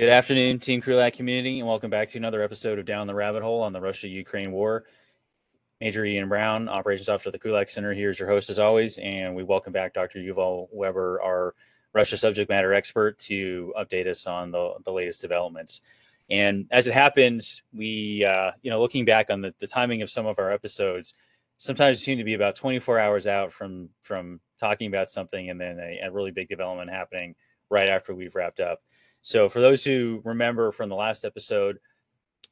Good afternoon, Team Krulak community, and welcome back to another episode of Down the Rabbit Hole on the Russia Ukraine War. Major Ian Brown, Operations Officer at the Krulak Center, here is your host as always, and we welcome back Dr. Yuval Weber, our Russia subject matter expert, to update us on the, the latest developments. And as it happens, we, uh, you know, looking back on the, the timing of some of our episodes, sometimes seem to be about 24 hours out from from talking about something, and then a, a really big development happening right after we've wrapped up. So, for those who remember from the last episode,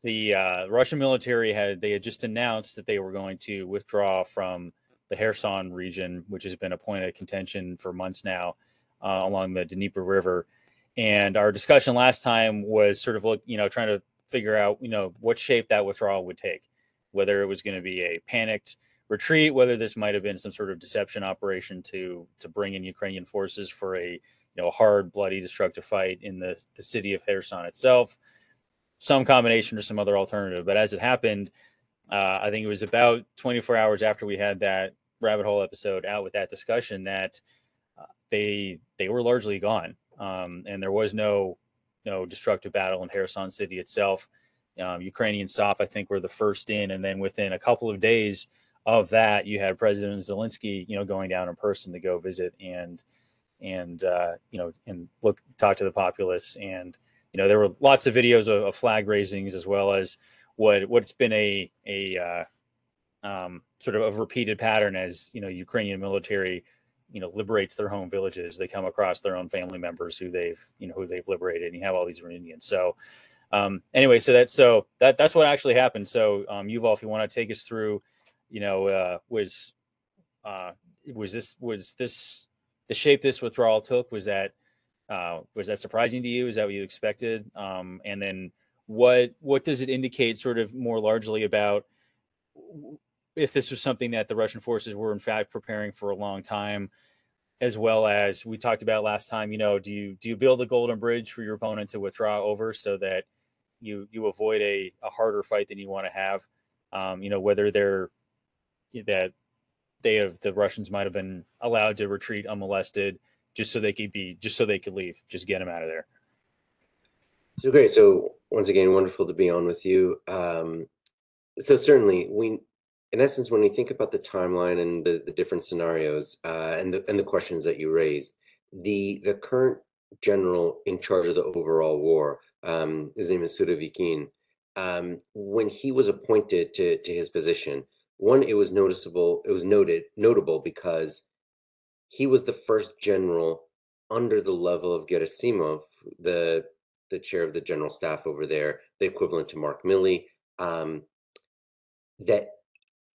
the uh, Russian military had they had just announced that they were going to withdraw from the Kherson region, which has been a point of contention for months now uh, along the Dnieper River. And our discussion last time was sort of look, you know, trying to figure out, you know, what shape that withdrawal would take, whether it was going to be a panicked retreat, whether this might have been some sort of deception operation to to bring in Ukrainian forces for a you know, a hard, bloody, destructive fight in the, the city of Kherson itself, some combination or some other alternative. But as it happened, uh, I think it was about 24 hours after we had that rabbit hole episode out with that discussion that uh, they they were largely gone, um, and there was no no destructive battle in Kherson city itself. Um, Ukrainian SOF, I think, were the first in, and then within a couple of days of that, you had President Zelensky, you know, going down in person to go visit and and uh, you know and look talk to the populace. And you know there were lots of videos of, of flag raisings as well as what what's been a a uh, um, sort of a repeated pattern as you know Ukrainian military you know liberates their home villages. They come across their own family members who they've you know who they've liberated and you have all these reunions so um, anyway so that so that that's what actually happened. So um, Yuval if you want to take us through you know uh, was uh, was this was this the shape this withdrawal took was that uh, was that surprising to you? Is that what you expected? Um, and then what what does it indicate, sort of more largely about if this was something that the Russian forces were in fact preparing for a long time, as well as we talked about last time. You know, do you do you build a golden bridge for your opponent to withdraw over so that you you avoid a, a harder fight than you want to have? Um, you know, whether they're that they have the Russians might have been allowed to retreat unmolested just so they could be just so they could leave, just get them out of there. So great. So once again, wonderful to be on with you. Um, so certainly, we, in essence, when we think about the timeline and the, the different scenarios uh, and the and the questions that you raised, the the current general in charge of the overall war, um, his name is Surovikin. Um, when he was appointed to to his position, one, it was noticeable, it was noted, notable because he was the first general under the level of Gerasimov, the the chair of the general staff over there, the equivalent to Mark Milley, um, that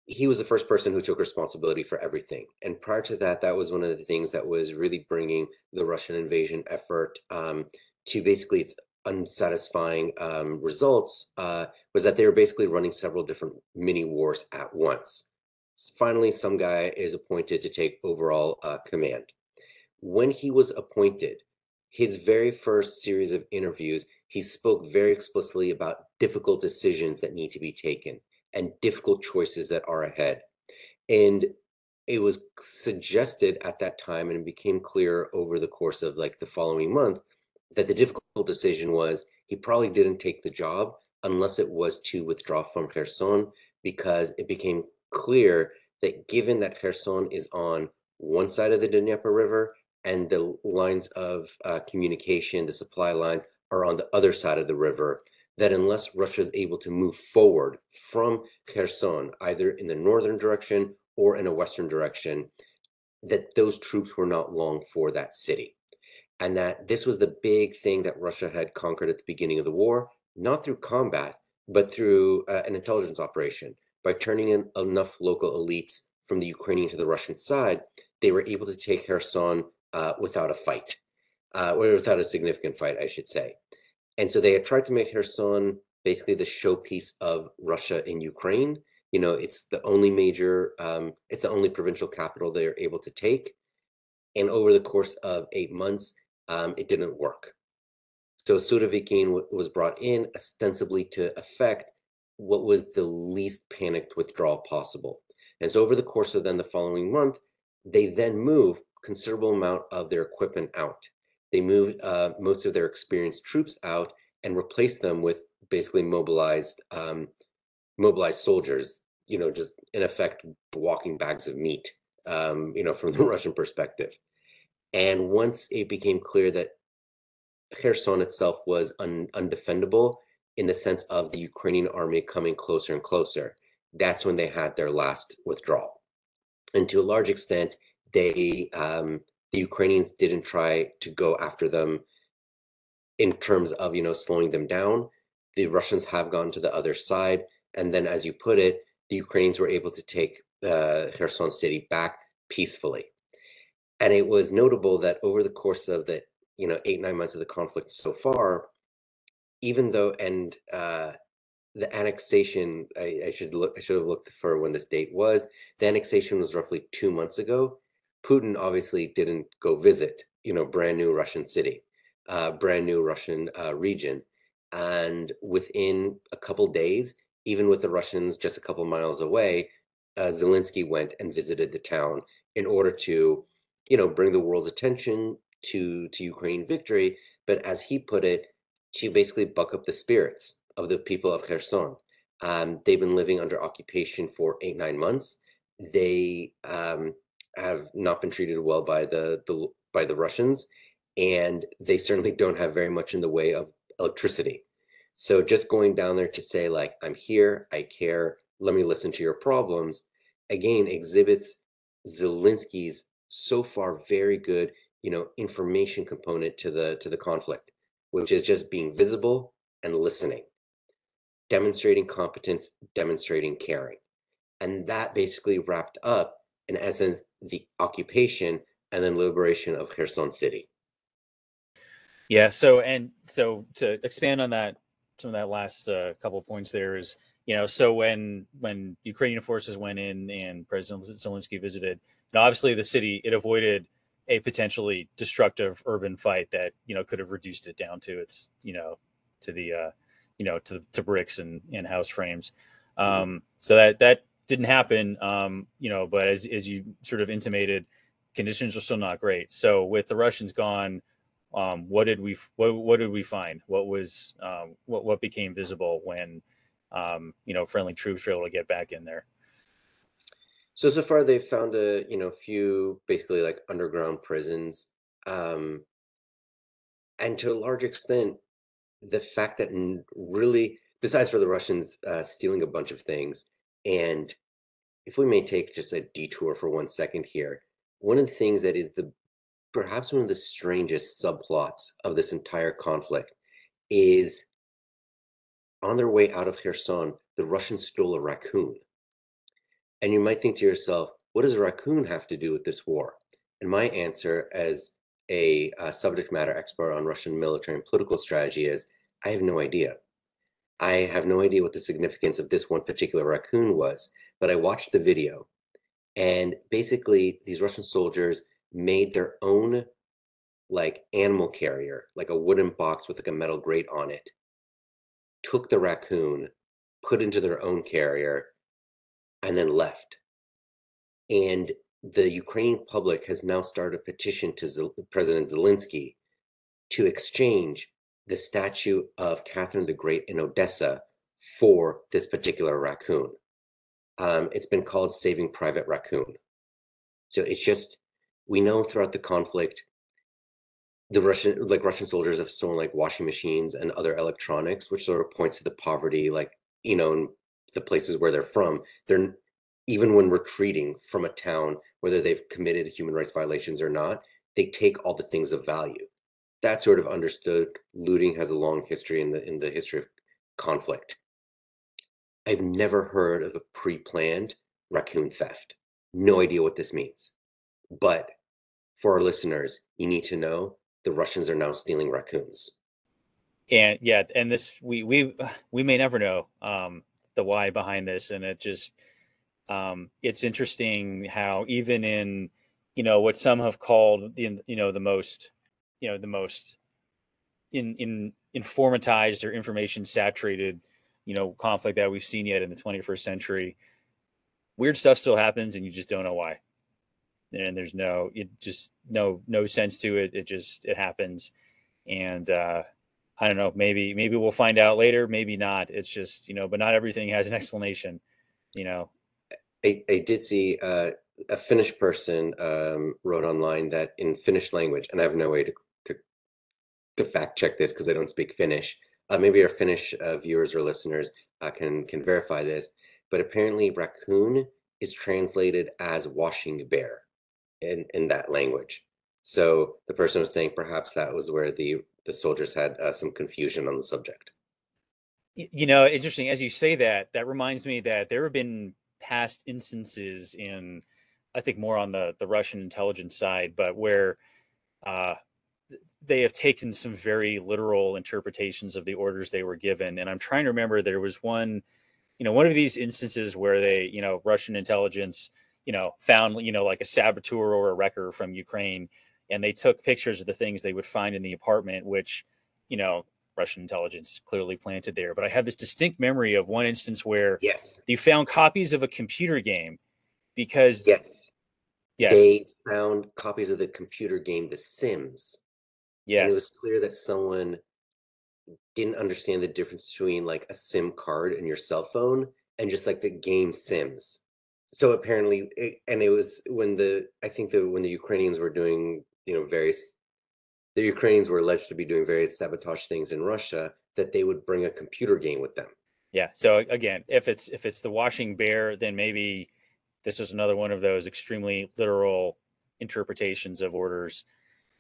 he was the first person who took responsibility for everything. And prior to that, that was one of the things that was really bringing the Russian invasion effort um, to basically its unsatisfying um, results uh, was that they were basically running several different mini wars at once. Finally, some guy is appointed to take overall uh, command. When he was appointed, his very first series of interviews, he spoke very explicitly about difficult decisions that need to be taken and difficult choices that are ahead. And it was suggested at that time and it became clear over the course of like the following month that the difficult decision was he probably didn't take the job unless it was to withdraw from Kherson because it became clear that given that Kherson is on one side of the Dnieper River and the lines of uh, communication, the supply lines are on the other side of the river, that unless Russia is able to move forward from Kherson, either in the northern direction or in a western direction, that those troops were not long for that city and that this was the big thing that Russia had conquered at the beginning of the war, not through combat, but through uh, an intelligence operation. By turning in enough local elites from the Ukrainian to the Russian side, they were able to take Kherson uh, without a fight, uh, or without a significant fight, I should say. And so they had tried to make Kherson basically the showpiece of Russia in Ukraine. You know, it's the only major, um, it's the only provincial capital they are able to take. And over the course of eight months, um, it didn't work. So Surovikin was brought in ostensibly to effect what was the least panicked withdrawal possible. And so over the course of then the following month, they then moved considerable amount of their equipment out. they moved uh, most of their experienced troops out and replaced them with basically mobilized um, mobilized soldiers. You know, just in effect walking bags of meat. Um, you know, from the Russian perspective. And once it became clear that Kherson itself was un- undefendable in the sense of the Ukrainian army coming closer and closer, that's when they had their last withdrawal. And to a large extent, they um, the Ukrainians didn't try to go after them in terms of you know slowing them down. The Russians have gone to the other side, and then, as you put it, the Ukrainians were able to take uh, Kherson city back peacefully. And it was notable that over the course of the you know eight nine months of the conflict so far, even though and uh, the annexation, I, I should look, I should have looked for when this date was. The annexation was roughly two months ago. Putin obviously didn't go visit, you know, brand new Russian city, uh, brand new Russian uh, region, and within a couple days, even with the Russians just a couple miles away, uh, Zelensky went and visited the town in order to, you know, bring the world's attention to to Ukraine victory. But as he put it, to basically buck up the spirits of the people of Kherson. Um, they've been living under occupation for eight nine months. They um, have not been treated well by the, the by the Russians, and they certainly don't have very much in the way of electricity. So just going down there to say like I'm here, I care, let me listen to your problems, again exhibits Zelensky's so far very good, you know, information component to the to the conflict, which is just being visible and listening, demonstrating competence, demonstrating caring. And that basically wrapped up in essence, the occupation and then liberation of Kherson City. Yeah. So, and so to expand on that, some of that last uh, couple of points there is, you know, so when when Ukrainian forces went in and President Zelensky visited, obviously the city it avoided a potentially destructive urban fight that you know could have reduced it down to its you know to the uh, you know to to bricks and and house frames. Um, so that that didn't happen. Um, you know, but as as you sort of intimated, conditions are still not great. So with the Russians gone, um, what did we what what did we find? What was um, what what became visible when um, you know friendly troops were able to get back in there? So so far they've found a you know few basically like underground prisons, um, and to a large extent, the fact that really besides for the Russians uh, stealing a bunch of things, and if we may take just a detour for one second here, one of the things that is the perhaps one of the strangest subplots of this entire conflict is on their way out of Kherson, the Russians stole a raccoon. And you might think to yourself, what does a raccoon have to do with this war? And my answer, as a, a subject matter expert on Russian military and political strategy, is I have no idea. I have no idea what the significance of this one particular raccoon was, but I watched the video. And basically, these Russian soldiers made their own like animal carrier, like a wooden box with like a metal grate on it, took the raccoon, put into their own carrier, and then left. And the Ukrainian public has now started a petition to President Zelensky to exchange the statue of Catherine the Great in Odessa for this particular raccoon. Um, it's been called Saving Private Raccoon. So it's just we know throughout the conflict, the Russian like Russian soldiers have stolen like washing machines and other electronics, which sort of points to the poverty, like you know, the places where they're from. They're even when retreating from a town, whether they've committed human rights violations or not, they take all the things of value that sort of understood looting has a long history in the in the history of conflict. I've never heard of a pre-planned raccoon theft. No idea what this means. But for our listeners, you need to know the Russians are now stealing raccoons. And yeah, and this we we we may never know um, the why behind this, and it just um, it's interesting how even in you know what some have called the you know the most you know the most in in informatized or information saturated you know conflict that we've seen yet in the 21st century weird stuff still happens and you just don't know why and there's no it just no no sense to it. It just it happens, and uh, I don't know. Maybe maybe we'll find out later. Maybe not. It's just you know, but not everything has an explanation. You know. I, I did see uh, a Finnish person um, wrote online that in Finnish language, and I have no way to to, to fact check this because I don't speak Finnish. Uh, maybe our Finnish uh, viewers or listeners uh, can can verify this, but apparently raccoon is translated as washing bear in in that language. So the person was saying perhaps that was where the the soldiers had uh, some confusion on the subject. You know, interesting. As you say that, that reminds me that there have been past instances in, I think more on the the Russian intelligence side, but where uh, they have taken some very literal interpretations of the orders they were given. And I'm trying to remember there was one, you know, one of these instances where they, you know, Russian intelligence, you know, found, you know, like a saboteur or a wrecker from Ukraine and they took pictures of the things they would find in the apartment, which, you know, Russian intelligence clearly planted there. But I have this distinct memory of one instance where yes, they found copies of a computer game because yes, yes, they found copies of the computer game The Sims. Yes, and it was clear that someone didn't understand the difference between like a SIM card and your cell phone and just like the game Sims. So apparently, it, and it was when the I think that when the Ukrainians were doing you know various the Ukrainians were alleged to be doing various sabotage things in Russia that they would bring a computer game with them. Yeah. So again, if it's if it's the washing bear, then maybe this is another one of those extremely literal interpretations of orders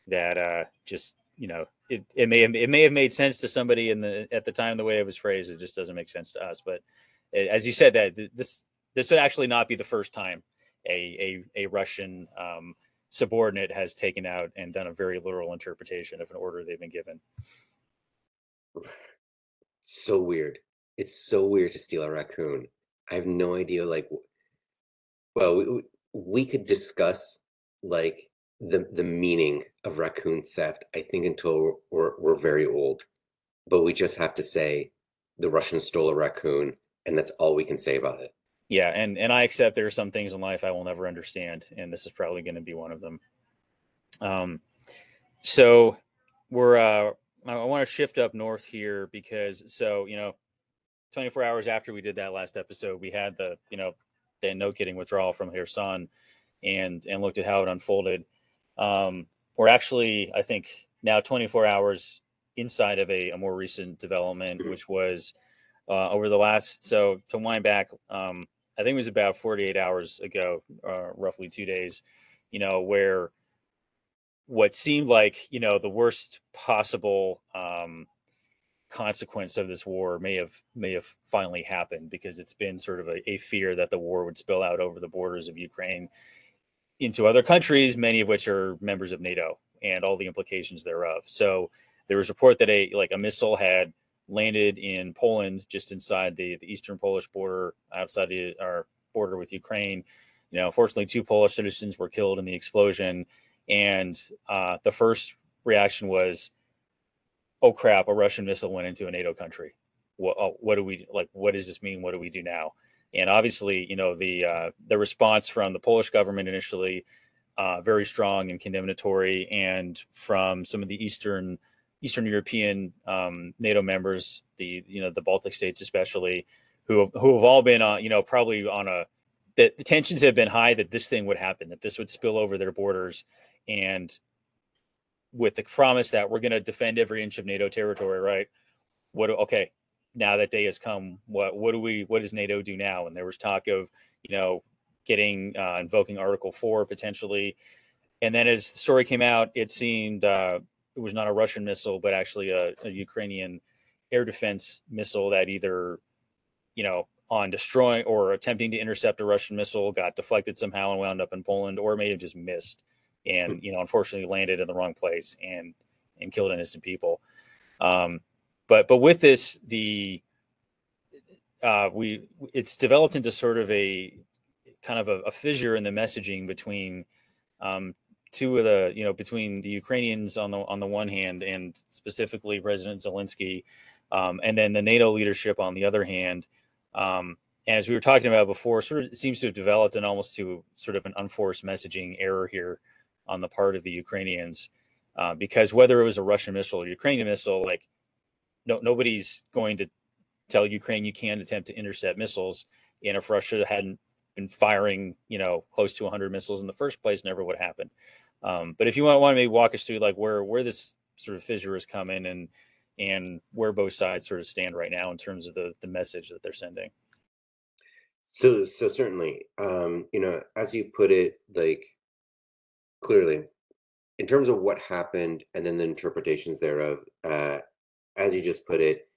that uh just you know it, it may have, it may have made sense to somebody in the at the time the way it was phrased it just doesn't make sense to us but it, as you said that this this would actually not be the first time a a, a Russian um, subordinate has taken out and done a very literal interpretation of an order they've been given. So weird. It's so weird to steal a raccoon. I have no idea. Like, well, we, we could discuss like the the meaning of raccoon theft. I think until we're we're very old, but we just have to say the Russians stole a raccoon, and that's all we can say about it yeah and and i accept there are some things in life i will never understand and this is probably going to be one of them um so we're uh i want to shift up north here because so you know 24 hours after we did that last episode we had the you know the no kidding withdrawal from Kherson and and looked at how it unfolded um we're actually i think now 24 hours inside of a, a more recent development mm-hmm. which was uh, over the last so to wind back um, I think it was about 48 hours ago, uh, roughly two days, you know, where what seemed like, you know, the worst possible um, consequence of this war may have may have finally happened because it's been sort of a, a fear that the war would spill out over the borders of Ukraine into other countries, many of which are members of NATO and all the implications thereof. So there was a report that a like a missile had landed in Poland, just inside the, the eastern Polish border, outside the, our border with Ukraine. You know, unfortunately, two Polish citizens were killed in the explosion, and uh, the first reaction was, "Oh crap! A Russian missile went into a NATO country. What, oh, what do we like? What does this mean? What do we do now?" And obviously, you know, the uh, the response from the Polish government initially uh, very strong and condemnatory, and from some of the eastern Eastern European um, NATO members, the you know the Baltic states especially, who have, who have all been on you know probably on a that the tensions have been high that this thing would happen, that this would spill over their borders, and with the promise that we're going to defend every inch of NATO territory, right? What okay, now that day has come. What what do we what does NATO do now? And there was talk of you know getting uh, invoking Article Four potentially, and then as the story came out, it seemed. Uh, it was not a Russian missile, but actually a, a Ukrainian air defense missile that either, you know, on destroying or attempting to intercept a Russian missile got deflected somehow and wound up in Poland, or may have just missed and hmm. you know unfortunately landed in the wrong place and and killed innocent people. Um, but but with this, the uh, we it's developed into sort of a kind of a, a fissure in the messaging between um, two of the you know between the Ukrainians on the on the one hand and specifically President Zelensky, um, and then the NATO leadership on the other hand, um, and as we were talking about before, sort of seems to have developed and almost to sort of an unforced messaging error here on the part of the Ukrainians, uh, because whether it was a Russian missile or Ukrainian missile, like no nobody's going to tell Ukraine you can't attempt to intercept missiles, and if Russia hadn't been firing, you know, close to 100 missiles in the first place, never would happen. Um, but if you want, want to maybe walk us through like where where this sort of fissure is coming and and where both sides sort of stand right now in terms of the the message that they're sending. So, so certainly, um, you know, as you put it, like clearly, in terms of what happened and then the interpretations thereof, uh, as you just put it,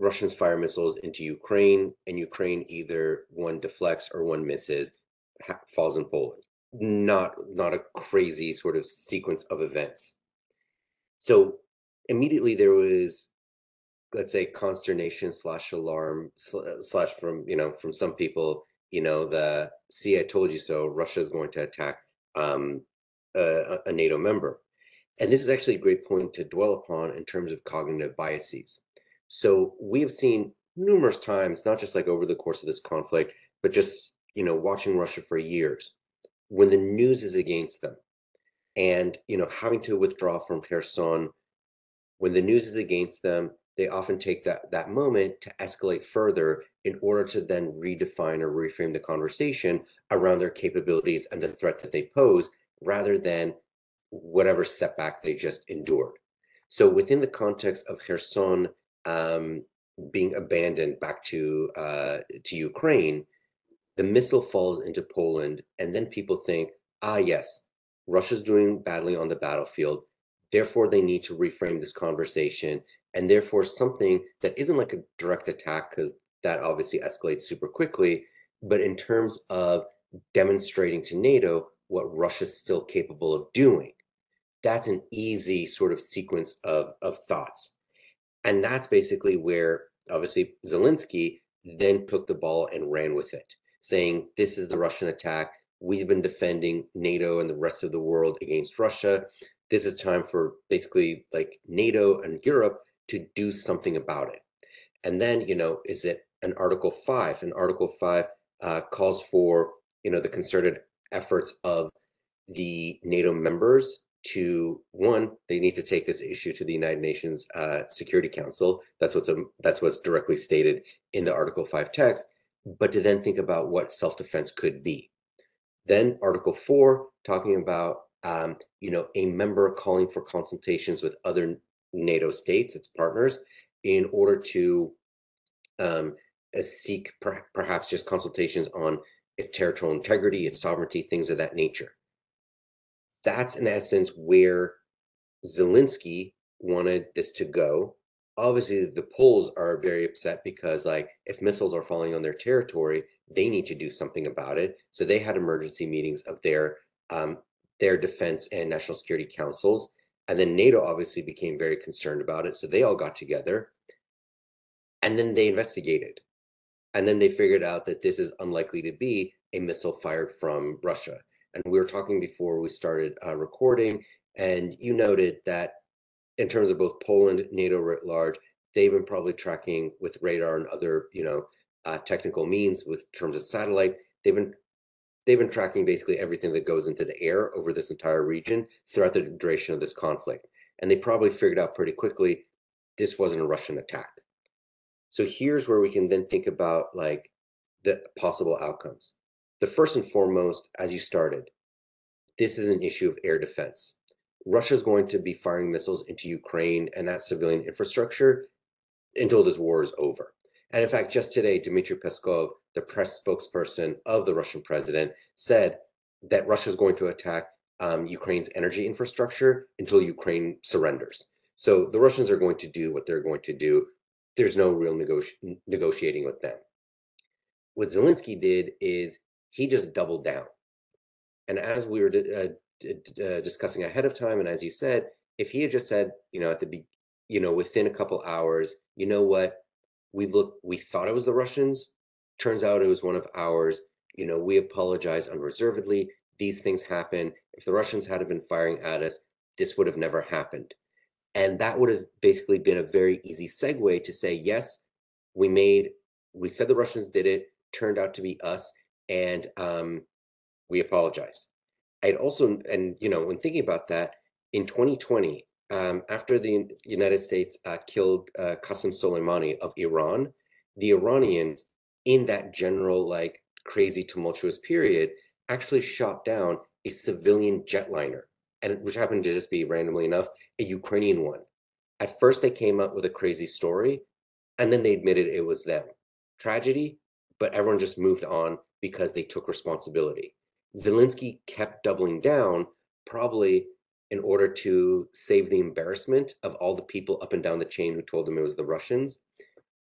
Russians fire missiles into Ukraine, and Ukraine either one deflects or one misses, ha- falls in Poland. Not not a crazy sort of sequence of events. So immediately there was let's say consternation slash alarm slash from you know from some people you know the see i told you so russia is going to attack um, a, a nato member and this is actually a great point to dwell upon in terms of cognitive biases so we have seen numerous times not just like over the course of this conflict but just you know watching russia for years when the news is against them and you know having to withdraw from kherson when the news is against them they often take that that moment to escalate further in order to then redefine or reframe the conversation around their capabilities and the threat that they pose rather than whatever setback they just endured. So within the context of kherson um, being abandoned back to uh, to ukraine the missile falls into poland and then people think ah yes russia's doing badly on the battlefield therefore they need to reframe this conversation and therefore something that isn't like a direct attack because that obviously escalates super quickly but in terms of demonstrating to nato what russia's still capable of doing. That's an easy sort of sequence of, of thoughts and that's basically where obviously zelensky then took the ball and ran with it saying this is the russian attack we've been defending nato and the rest of the world against russia this is time for basically like nato and europe to do something about it. And then, you know, is it an Article 5? And Article 5 uh, calls for, you know, the concerted efforts of the NATO members to one, they need to take this issue to the United Nations uh, Security Council. That's what's um, that's what's directly stated in the Article Five text. But to then think about what self-defense could be. Then Article Four, talking about um, you know a member calling for consultations with other NATO states, its partners, in order to um, uh, seek per- perhaps just consultations on its territorial integrity, its sovereignty, things of that nature. That's in essence where Zelensky wanted this to go. Obviously, the Poles are very upset because, like, if missiles are falling on their territory, they need to do something about it. So they had emergency meetings of their um, their defense and national security councils and then NATO obviously became very concerned about it. So they all got together and then they investigated. And then they figured out that this is unlikely to be a missile fired from Russia. And we were talking before we started uh, recording, and you noted that in terms of both Poland, NATO writ large, they've been probably tracking with radar and other, you know, uh, technical means with terms of satellite. They've been they've been tracking basically everything that goes into the air over this entire region throughout the duration of this conflict. And they probably figured out pretty quickly this wasn't a Russian attack. So here's where we can then think about like the possible outcomes. The first and foremost, as you started, this is an issue of air defense. Russia is going to be firing missiles into Ukraine and that civilian infrastructure until this war is over. And in fact, just today, Dmitry Peskov, the press spokesperson of the Russian president, said that Russia is going to attack um, Ukraine's energy infrastructure until Ukraine surrenders. So the Russians are going to do what they're going to do. There's no real negoti- negotiating with them. What Zelensky did is he just doubled down. And as we were uh, uh, discussing ahead of time, and as you said, if he had just said, you know, at the be, you know, within a couple hours, you know what, we've looked we thought it was the russians. Turns out it was one of ours. You know we apologize unreservedly. These things happen. If the russians had been firing at us this would have never happened. And that would have basically been a very easy segue to say yes we made we said the Russians did it, turned out to be us, and um, we apologize. I'd also, and you know, when thinking about that, in 2020, um, after the United States uh, killed uh, Qasem Soleimani of Iran, the Iranians, in that general like crazy tumultuous period, actually shot down a civilian jetliner, and which happened to just be randomly enough a Ukrainian one. At first, they came up with a crazy story, and then they admitted it was them. Tragedy, but everyone just moved on because they took responsibility. Zelensky kept doubling down, probably in order to save the embarrassment of all the people up and down the chain who told him it was the Russians,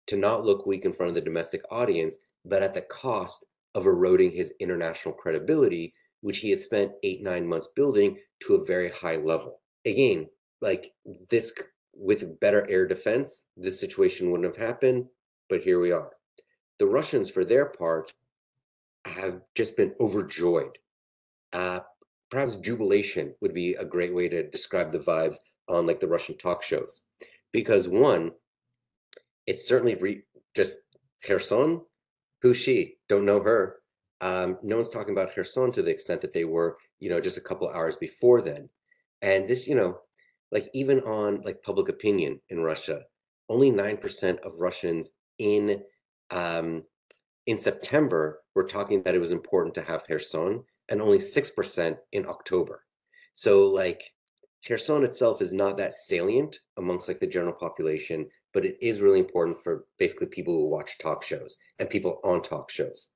to not look weak in front of the domestic audience, but at the cost of eroding his international credibility, which he has spent eight, nine months building to a very high level. Again, like this, with better air defense, this situation wouldn't have happened, but here we are. The Russians, for their part, have just been overjoyed. Uh, perhaps jubilation would be a great way to describe the vibes on like the Russian talk shows, because one, it's certainly re- just Kherson. Who's she? Don't know her. Um, no one's talking about Kherson to the extent that they were, you know, just a couple hours before then. And this, you know, like even on like public opinion in Russia, only nine percent of Russians in um, in September were talking that it was important to have Kherson, and only 6% in October. So like Kherson itself is not that salient amongst like the general population, but it is really important for basically people who watch talk shows and people on talk shows.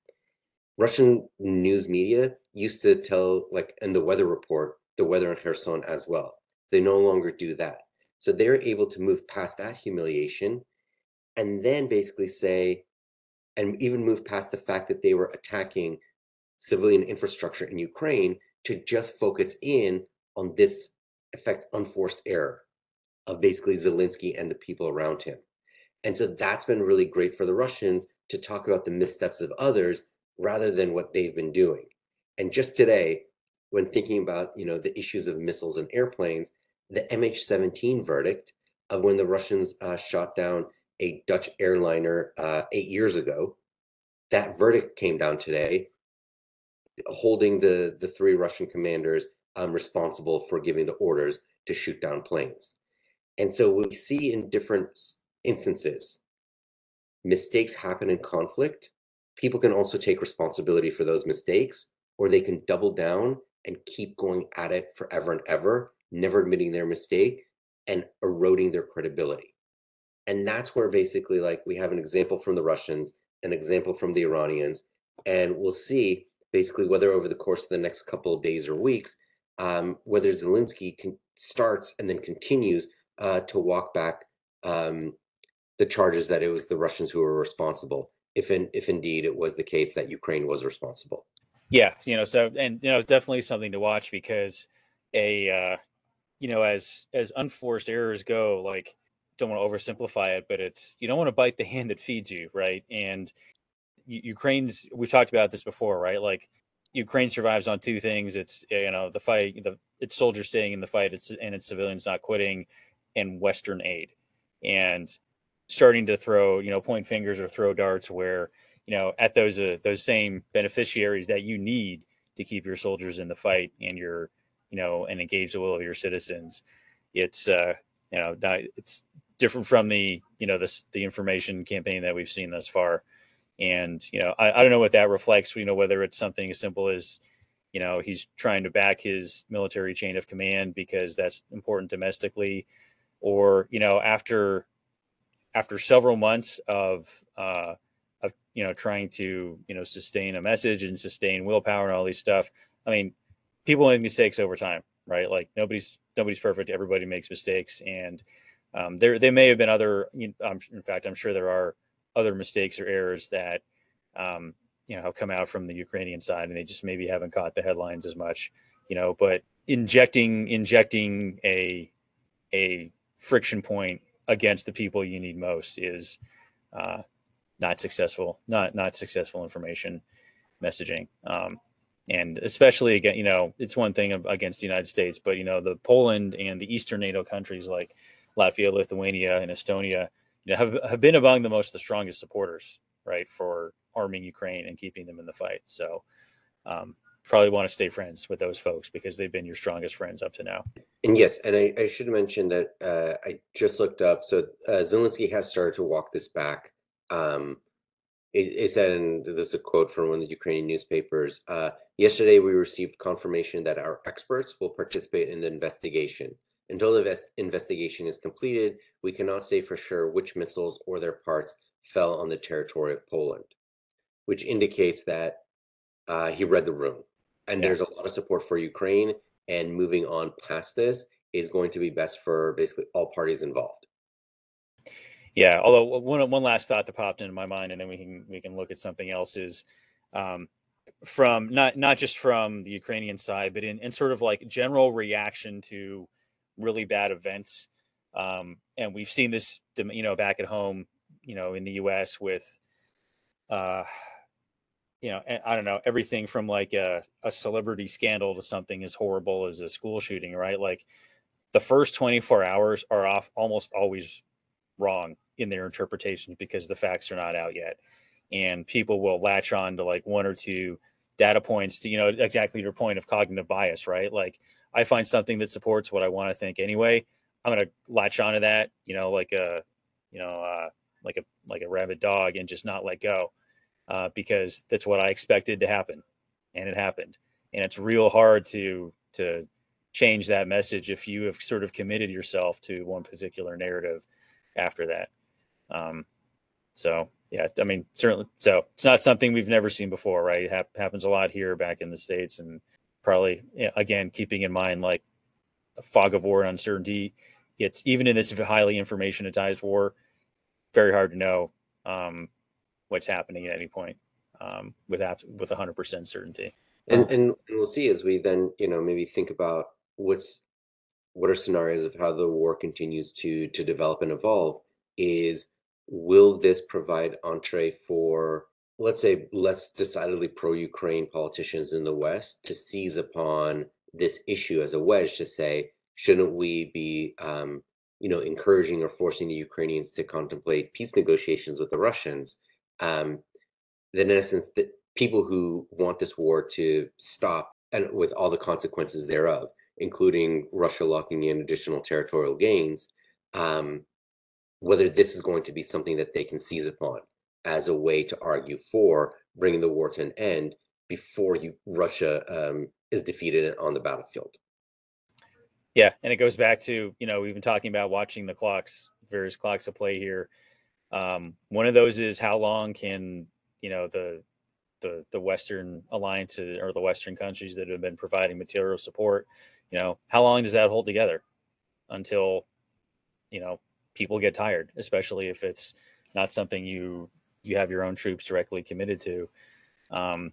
Russian news media used to tell like in the weather report the weather in Kherson as well. They no longer do that. So they're able to move past that humiliation and then basically say and even move past the fact that they were attacking civilian infrastructure in Ukraine to just focus in on this effect unforced error of basically Zelensky and the people around him. And so that's been really great for the Russians to talk about the missteps of others rather than what they've been doing. And just today, when thinking about you know the issues of missiles and airplanes, the MH17 verdict of when the Russians uh, shot down a Dutch airliner uh, eight years ago, that verdict came down today, holding the the three Russian commanders um, responsible for giving the orders to shoot down planes. And so we see in different instances, mistakes happen in conflict. People can also take responsibility for those mistakes, or they can double down and keep going at it forever and ever, never admitting their mistake and eroding their credibility. And that's where basically, like, we have an example from the Russians, an example from the Iranians, and we'll see basically whether over the course of the next couple of days or weeks, um, whether Zelensky can, starts and then continues uh, to walk back um, the charges that it was the Russians who were responsible, if in, if indeed it was the case that Ukraine was responsible. Yeah, you know, so and you know, definitely something to watch because a uh, you know, as as unforced errors go, like don't want to oversimplify it, but it's you don't want to bite the hand that feeds you, right? And Ukraine's we've talked about this before, right? Like Ukraine survives on two things: it's you know the fight, the its soldiers staying in the fight, it's and its civilians not quitting, and Western aid, and starting to throw you know point fingers or throw darts where you know at those uh, those same beneficiaries that you need to keep your soldiers in the fight and your you know and engage the will of your citizens. It's uh, you know it's different from the you know this the information campaign that we've seen thus far. And, you know, I, I don't know what that reflects, you know, whether it's something as simple as, you know, he's trying to back his military chain of command because that's important domestically, or, you know, after after several months of uh of you know trying to you know sustain a message and sustain willpower and all these stuff i mean people make mistakes over time right? Like nobody's nobody's perfect. Everybody makes mistakes. And um, there there may have been other you know, in fact i'm sure there are other mistakes or errors that um, you know have come out from the Ukrainian side, and they just maybe haven't caught the headlines as much. You know, but injecting injecting a a friction point against the people you need most is uh, not successful. Not not successful information messaging. Um, and especially again, you know, it's one thing against the United States, but you know, the Poland and the Eastern NATO countries like Latvia, Lithuania, and Estonia you know, have, have been among the most the strongest supporters right, for arming Ukraine and keeping them in the fight. So um, probably want to stay friends with those folks because they've been your strongest friends up to now. And yes, and I, I should mention that uh, I just looked up. So uh, Zelensky has started to walk this back. Um, it, said, and this is a quote from one of the Ukrainian newspapers. Uh, Yesterday, we received confirmation that our experts will participate in the investigation. Until the investigation is completed, we cannot say for sure which missiles or their parts fell on the territory of Poland, which indicates that uh, he read the room. And yeah. there's a lot of support for Ukraine, and moving on past this is going to be best for basically all parties involved. Yeah, although one one last thought that popped into my mind, and then we can we can look at something else is um, from not not just from the Ukrainian side, but in, in sort of like general reaction to really bad events. Um, and we've seen this, you know, back at home, you know, in the U.S. with, uh, you know, I don't know, everything from like a, a celebrity scandal to something as horrible as a school shooting, right? Like the first 24 hours are off almost always wrong in their interpretations because the facts are not out yet and people will latch on to like one or two data points to you know exactly your point of cognitive bias right like i find something that supports what i want to think anyway i'm going to latch onto that you know like a you know uh, like a like a rabid dog and just not let go uh, because that's what i expected to happen and it happened and it's real hard to to change that message if you have sort of committed yourself to one particular narrative after that. Um, so yeah, I mean, certainly. So it's not something we've never seen before, right? It ha- happens a lot here back in the states, and probably again keeping in mind like fog of war and uncertainty. It's even in this highly informationized war, very hard to know um, what's happening at any point um, with with hundred percent certainty. And and we'll see as we then you know maybe think about what's what are scenarios of how the war continues to to develop and evolve is will this provide entree for let's say less decidedly pro-ukraine politicians in the west to seize upon this issue as a wedge to say shouldn't we be um, you know encouraging or forcing the ukrainians to contemplate peace negotiations with the russians? Um, then in essence the people who want this war to stop and with all the consequences thereof including Russia locking in additional territorial gains, um, whether this is going to be something that they can seize upon as a way to argue for bringing the war to an end before you, Russia um, is defeated on the battlefield. Yeah, and it goes back to you know we've been talking about watching the clocks, various clocks of play here. Um, one of those is how long can you know the the the Western alliances or the Western countries that have been providing material support you know, how long does that hold together until, you know, people get tired, especially if it's not something you you have your own troops directly committed to. Um,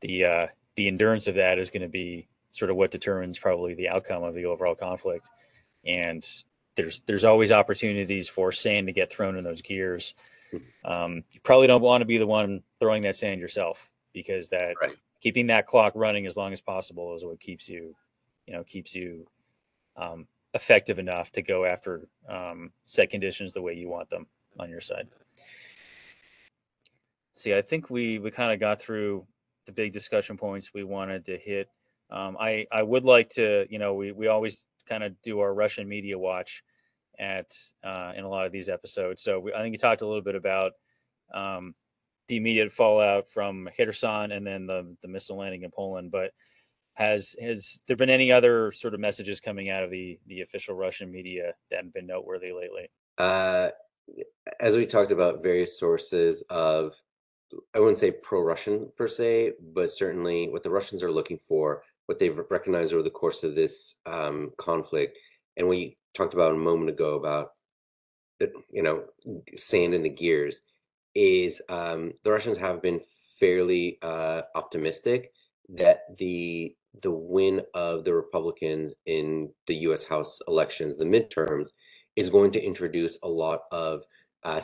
the uh, the endurance of that is going to be sort of what determines probably the outcome of the overall conflict. And there's there's always opportunities for sand to get thrown in those gears. Hmm. Um, you probably don't want to be the one throwing that sand yourself because that right. keeping that clock running as long as possible is what keeps you you know keeps you um, effective enough to go after um, set conditions the way you want them on your side. See, I think we we kind of got through the big discussion points we wanted to hit. Um, I I would like to, you know, we we always kind of do our Russian media watch at uh, in a lot of these episodes. So we, I think you talked a little bit about um, the immediate fallout from Kherson and then the the missile landing in Poland, but has has there been any other sort of messages coming out of the the official Russian media that have been noteworthy lately? Uh, as we talked about, various sources of I wouldn't say pro-Russian per se, but certainly what the Russians are looking for, what they've recognized over the course of this um, conflict, and we talked about a moment ago about the you know sand in the gears, is um, the Russians have been fairly uh, optimistic that the the win of the Republicans in the U.S. House elections, the midterms, is going to introduce a lot of uh,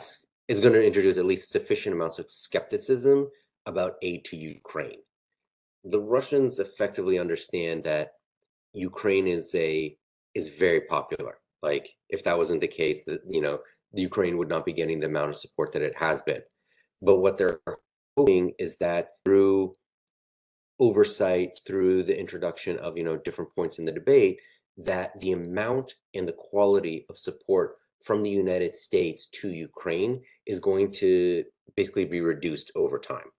is going to introduce at least sufficient amounts of skepticism about aid to Ukraine. The Russians effectively understand that Ukraine is a is very popular. Like if that wasn't the case, that you know the Ukraine would not be getting the amount of support that it has been. But what they're hoping is that through oversight, through the introduction of you know different points in the debate, that the amount and the quality of support from the United States to Ukraine is going to basically be reduced over time.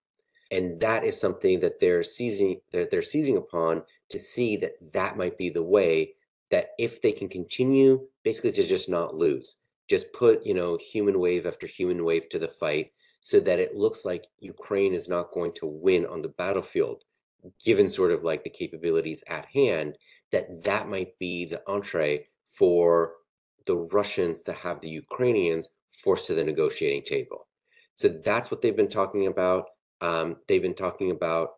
And that is something that they're seizing that they're seizing upon to see that that might be the way that if they can continue basically to just not lose, just put, you know, human wave after human wave to the fight so that it looks like Ukraine is not going to win on the battlefield given sort of like the capabilities at hand that that might be the entree for the Russians to have the Ukrainians forced to the negotiating table. So that's what they've been talking about. Um, they've been talking about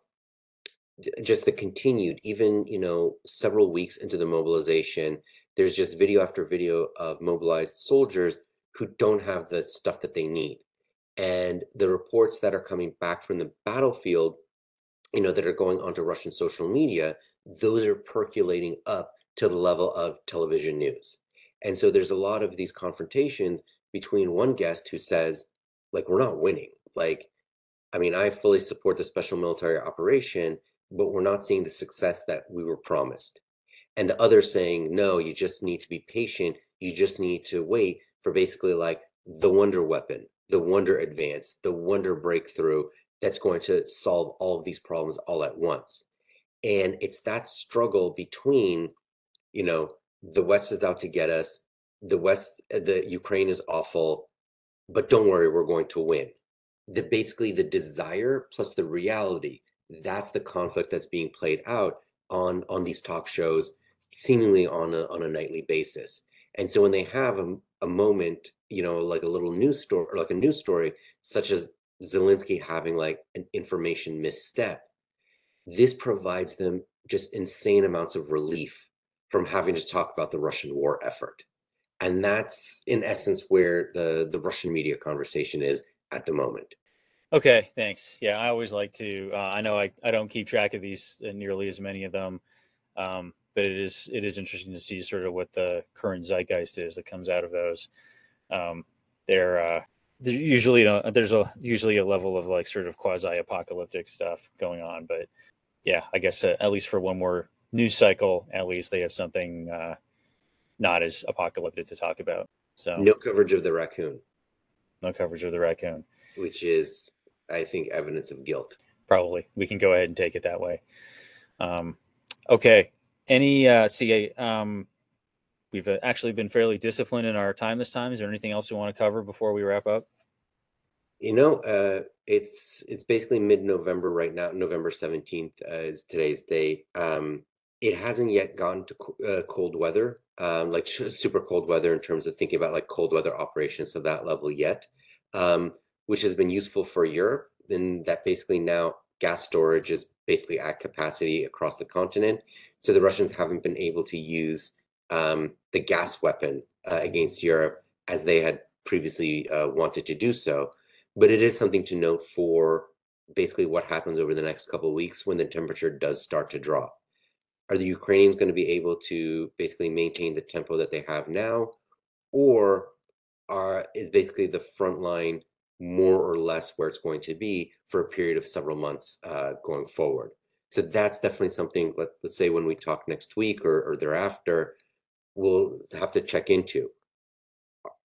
just the continued, even you know, several weeks into the mobilization. There's just video after video of mobilized soldiers who don't have the stuff that they need, and the reports that are coming back from the battlefield, you know, that are going onto Russian social media, those are percolating up to the level of television news. And so there's a lot of these confrontations between one guest who says, like, we're not winning. Like, I mean, I fully support the special military operation, but we're not seeing the success that we were promised. And the other saying, no, you just need to be patient. You just need to wait for basically like the wonder weapon, the wonder advance, the wonder breakthrough that's going to solve all of these problems all at once. And it's that struggle between, you know, the West is out to get us. The West, uh, the Ukraine is awful, but don't worry, we're going to win. The basically the desire plus the reality. That's the conflict that's being played out on on these talk shows, seemingly on a on a nightly basis. And so when they have a, a moment, you know, like a little news story or like a news story, such as Zelensky having like an information misstep, this provides them just insane amounts of relief from having to talk about the Russian war effort. And that's in essence where the, the Russian media conversation is at the moment. Okay, thanks. Yeah, I always like to. Uh, I know I, I don't keep track of these uh, nearly as many of them, um, but it is it is interesting to see sort of what the current zeitgeist is that comes out of those. Um, they're, uh, they're usually uh, there's a usually a level of like sort of quasi apocalyptic stuff going on, but yeah, I guess uh, at least for one more news cycle, at least they have something uh, not as apocalyptic to talk about. So no coverage of the raccoon. No coverage of the raccoon, which is, I think, evidence of guilt. Probably, we can go ahead and take it that way. Um, okay. Any uh, see? Um, we've uh, actually been fairly disciplined in our time this time. Is there anything else you want to cover before we wrap up? You know, uh, it's it's basically mid-November right now. November seventeenth uh, is today's date. Um, it hasn't yet gone to uh, cold weather, um, like super cold weather in terms of thinking about like cold weather operations to that level yet, um, which has been useful for Europe. And that basically now gas storage is basically at capacity across the continent. So the Russians haven't been able to use um, the gas weapon uh, against Europe as they had previously uh, wanted to do so. But it is something to note for basically what happens over the next couple of weeks when the temperature does start to drop are the Ukrainians going to be able to basically maintain the tempo that they have now, or are is basically the front line more or less where it's going to be for a period of several months uh, going forward? So that's definitely something. Let, let's say when we talk next week or, or thereafter, we'll have to check into.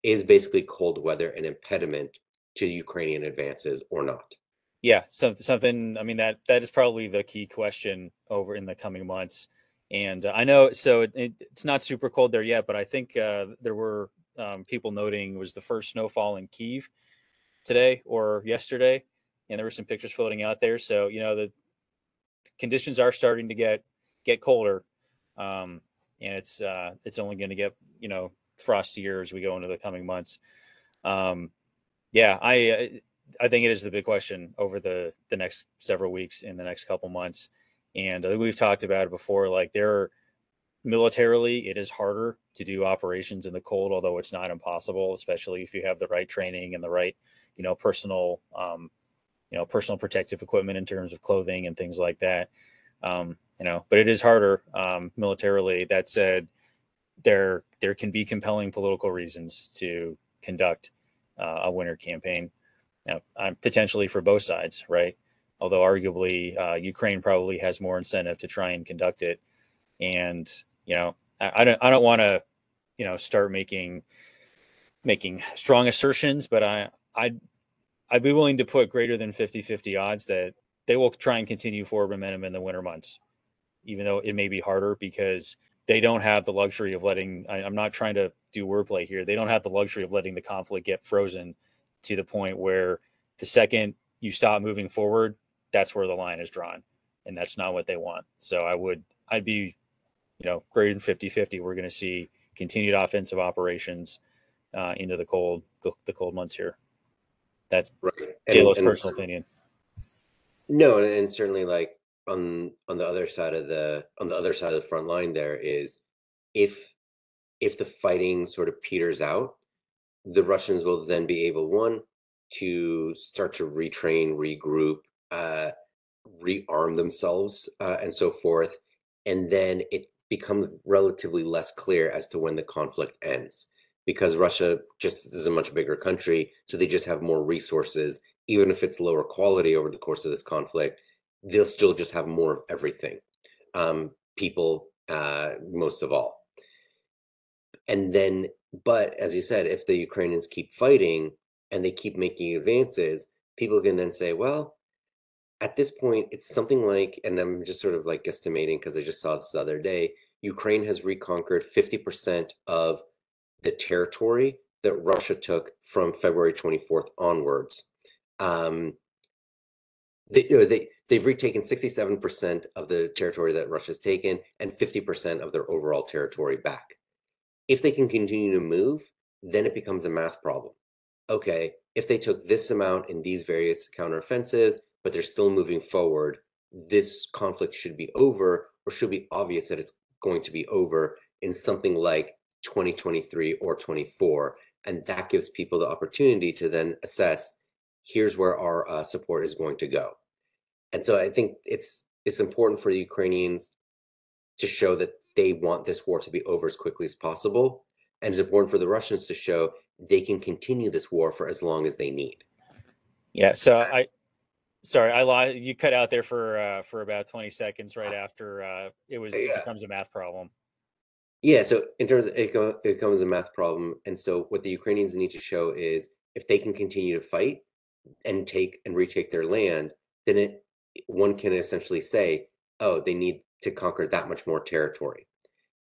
Is basically cold weather an impediment to Ukrainian advances or not? Yeah, so, something. I mean that that is probably the key question over in the coming months. And uh, I know so it, it, it's not super cold there yet, but I think uh, there were um, people noting was the first snowfall in Kiev today or yesterday, and there were some pictures floating out there. So you know the conditions are starting to get get colder, um, and it's uh, it's only going to get you know frostier as we go into the coming months. Um, yeah, I uh, I think it is the big question over the the next several weeks in the next couple months. And uh, we've talked about it before. Like there, militarily, it is harder to do operations in the cold, although it's not impossible, especially if you have the right training and the right, you know, personal, um, you know, personal protective equipment in terms of clothing and things like that. Um, you know, but it is harder um, militarily. That said, there there can be compelling political reasons to conduct uh, a winter campaign. You know, potentially for both sides, right? Although arguably uh, Ukraine probably has more incentive to try and conduct it, and you know, I, I don't I don't want to you know start making making strong assertions, but I I I'd be willing to put greater than 50-50 odds that they will try and continue forward momentum in the winter months, even though it may be harder because they don't have the luxury of letting I, am not trying to do wordplay here. They don't have the luxury of letting the conflict get frozen to the point where the second you stop moving forward, that's where the line is drawn. And that's not what they want. So I would I'd be, you know, greater than 50-50. We're gonna see continued offensive operations uh, into the cold the cold months here. That's right. JLo's personal opinion. No, and, and certainly like on on the other side of the on the other side of the front line there is if if the fighting sort of peters out, the Russians will then be able one to start to retrain, regroup, uh, rearm themselves, uh, and so forth, and then it becomes relatively less clear as to when the conflict ends because Russia just is a much bigger country, so they just have more resources. Even if it's lower quality over the course of this conflict, they'll still just have more of everything. Um, people, uh, most of all. And then, but as you said, if the Ukrainians keep fighting and they keep making advances, people can then say, well, at this point, it's something like, and I'm just sort of like estimating because I just saw this the other day, Ukraine has reconquered 50% of the territory that Russia took from February 24th onwards. Um, they, you know, they, they've retaken 67% of the territory that Russia's taken and 50% of their overall territory back. If they can continue to move, then it becomes a math problem. Okay, if they took this amount in these various counteroffensives, but they're still moving forward, this conflict should be over or should be obvious that it's going to be over in something like 2023 or 24 and that gives people the opportunity to then assess here's where our uh, support is going to go and so i think it's it's important for the ukrainians to show that they want this war to be over as quickly as possible and it's important for the russians to show they can continue this war for as long as they need. Yeah so i sorry i lied you cut out there for uh, for about 20 seconds right after uh, it was it becomes a math problem. Yeah, so in terms of it, it becomes a math problem, and so what the Ukrainians need to show is if they can continue to fight and take and retake their land, then it one can essentially say, oh, they need to conquer that much more territory,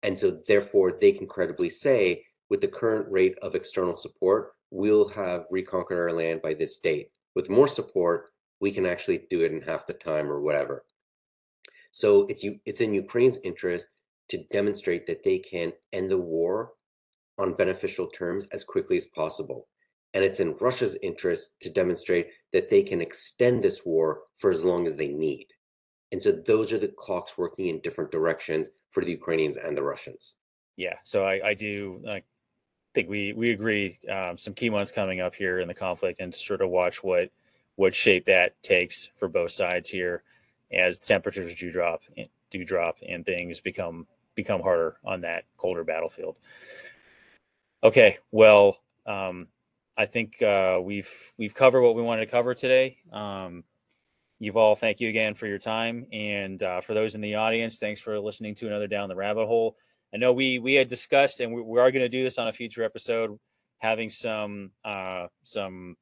and so therefore they can credibly say, with the current rate of external support, we'll have reconquered our land by this date. With more support, we can actually do it in half the time or whatever. So it's it's in Ukraine's interest to demonstrate that they can end the war on beneficial terms as quickly as possible. And it's in Russia's interest to demonstrate that they can extend this war for as long as they need. And so those are the clocks working in different directions for the Ukrainians and the Russians. Yeah. So I, I do I think we we agree. Um, some key months coming up here in the conflict, and sort of watch what what shape that takes for both sides here as temperatures do drop do drop and things become become harder on that colder battlefield. Okay, well, um, I think uh, we've we've covered what we wanted to cover today. Um, Yuval, thank you again for your time, and uh, for those in the audience, thanks for listening to another Down the Rabbit Hole. I know we we had discussed, and we, we are going to do this on a future episode, having some uh, some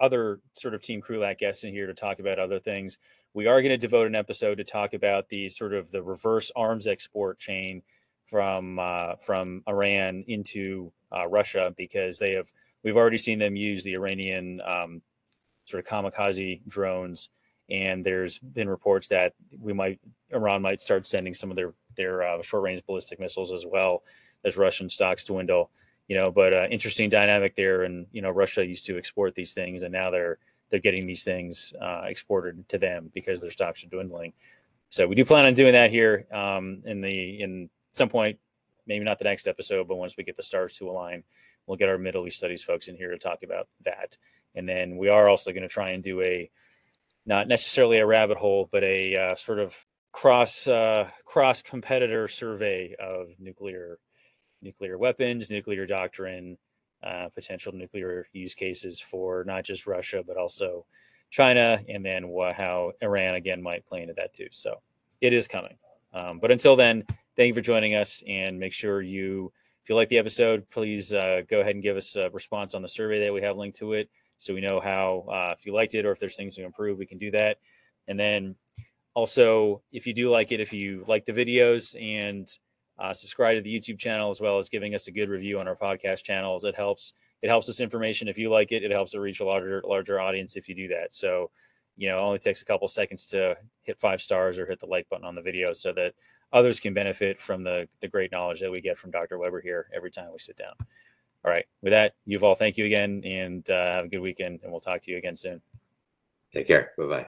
other sort of Team Krulak guests in here to talk about other things we are going to devote an episode to talk about the sort of the reverse arms export chain from uh, from Iran into uh, Russia because they have we've already seen them use the Iranian um, sort of kamikaze drones, and there's been reports that we might Iran might start sending some of their their uh, short range ballistic missiles as well as Russian stocks dwindle. You know, but uh, interesting dynamic there, and you know Russia used to export these things, and now they're they're getting these things uh, exported to them because their stocks are dwindling. So we do plan on doing that here um, in the in some point, maybe not the next episode, but once we get the stars to align, we'll get our Middle East studies folks in here to talk about that. And then we are also going to try and do a not necessarily a rabbit hole, but a uh, sort of cross uh, cross competitor survey of nuclear nuclear weapons, nuclear doctrine, uh, potential nuclear use cases for not just Russia, but also China, and then wh- how Iran again might play into that too. So it is coming. Um, but until then, thank you for joining us, and make sure you, if you like the episode, please uh, go ahead and give us a response on the survey that we have linked to it, so we know how uh, if you liked it or if there's things to improve, we can do that. And then also, if you do like it, if you like the videos and uh, subscribe to the YouTube channel as well as giving us a good review on our podcast channels, it helps. It helps us information if you like it. It helps it reach a larger larger audience if you do that. So, you know, it only takes a couple seconds to hit five stars or hit the like button on the video so that others can benefit from the the great knowledge that we get from Dr. Weber here every time we sit down. All right. With that, Yuval, thank you again, and uh, have a good weekend, and we'll talk to you again soon. Take care. Bye bye.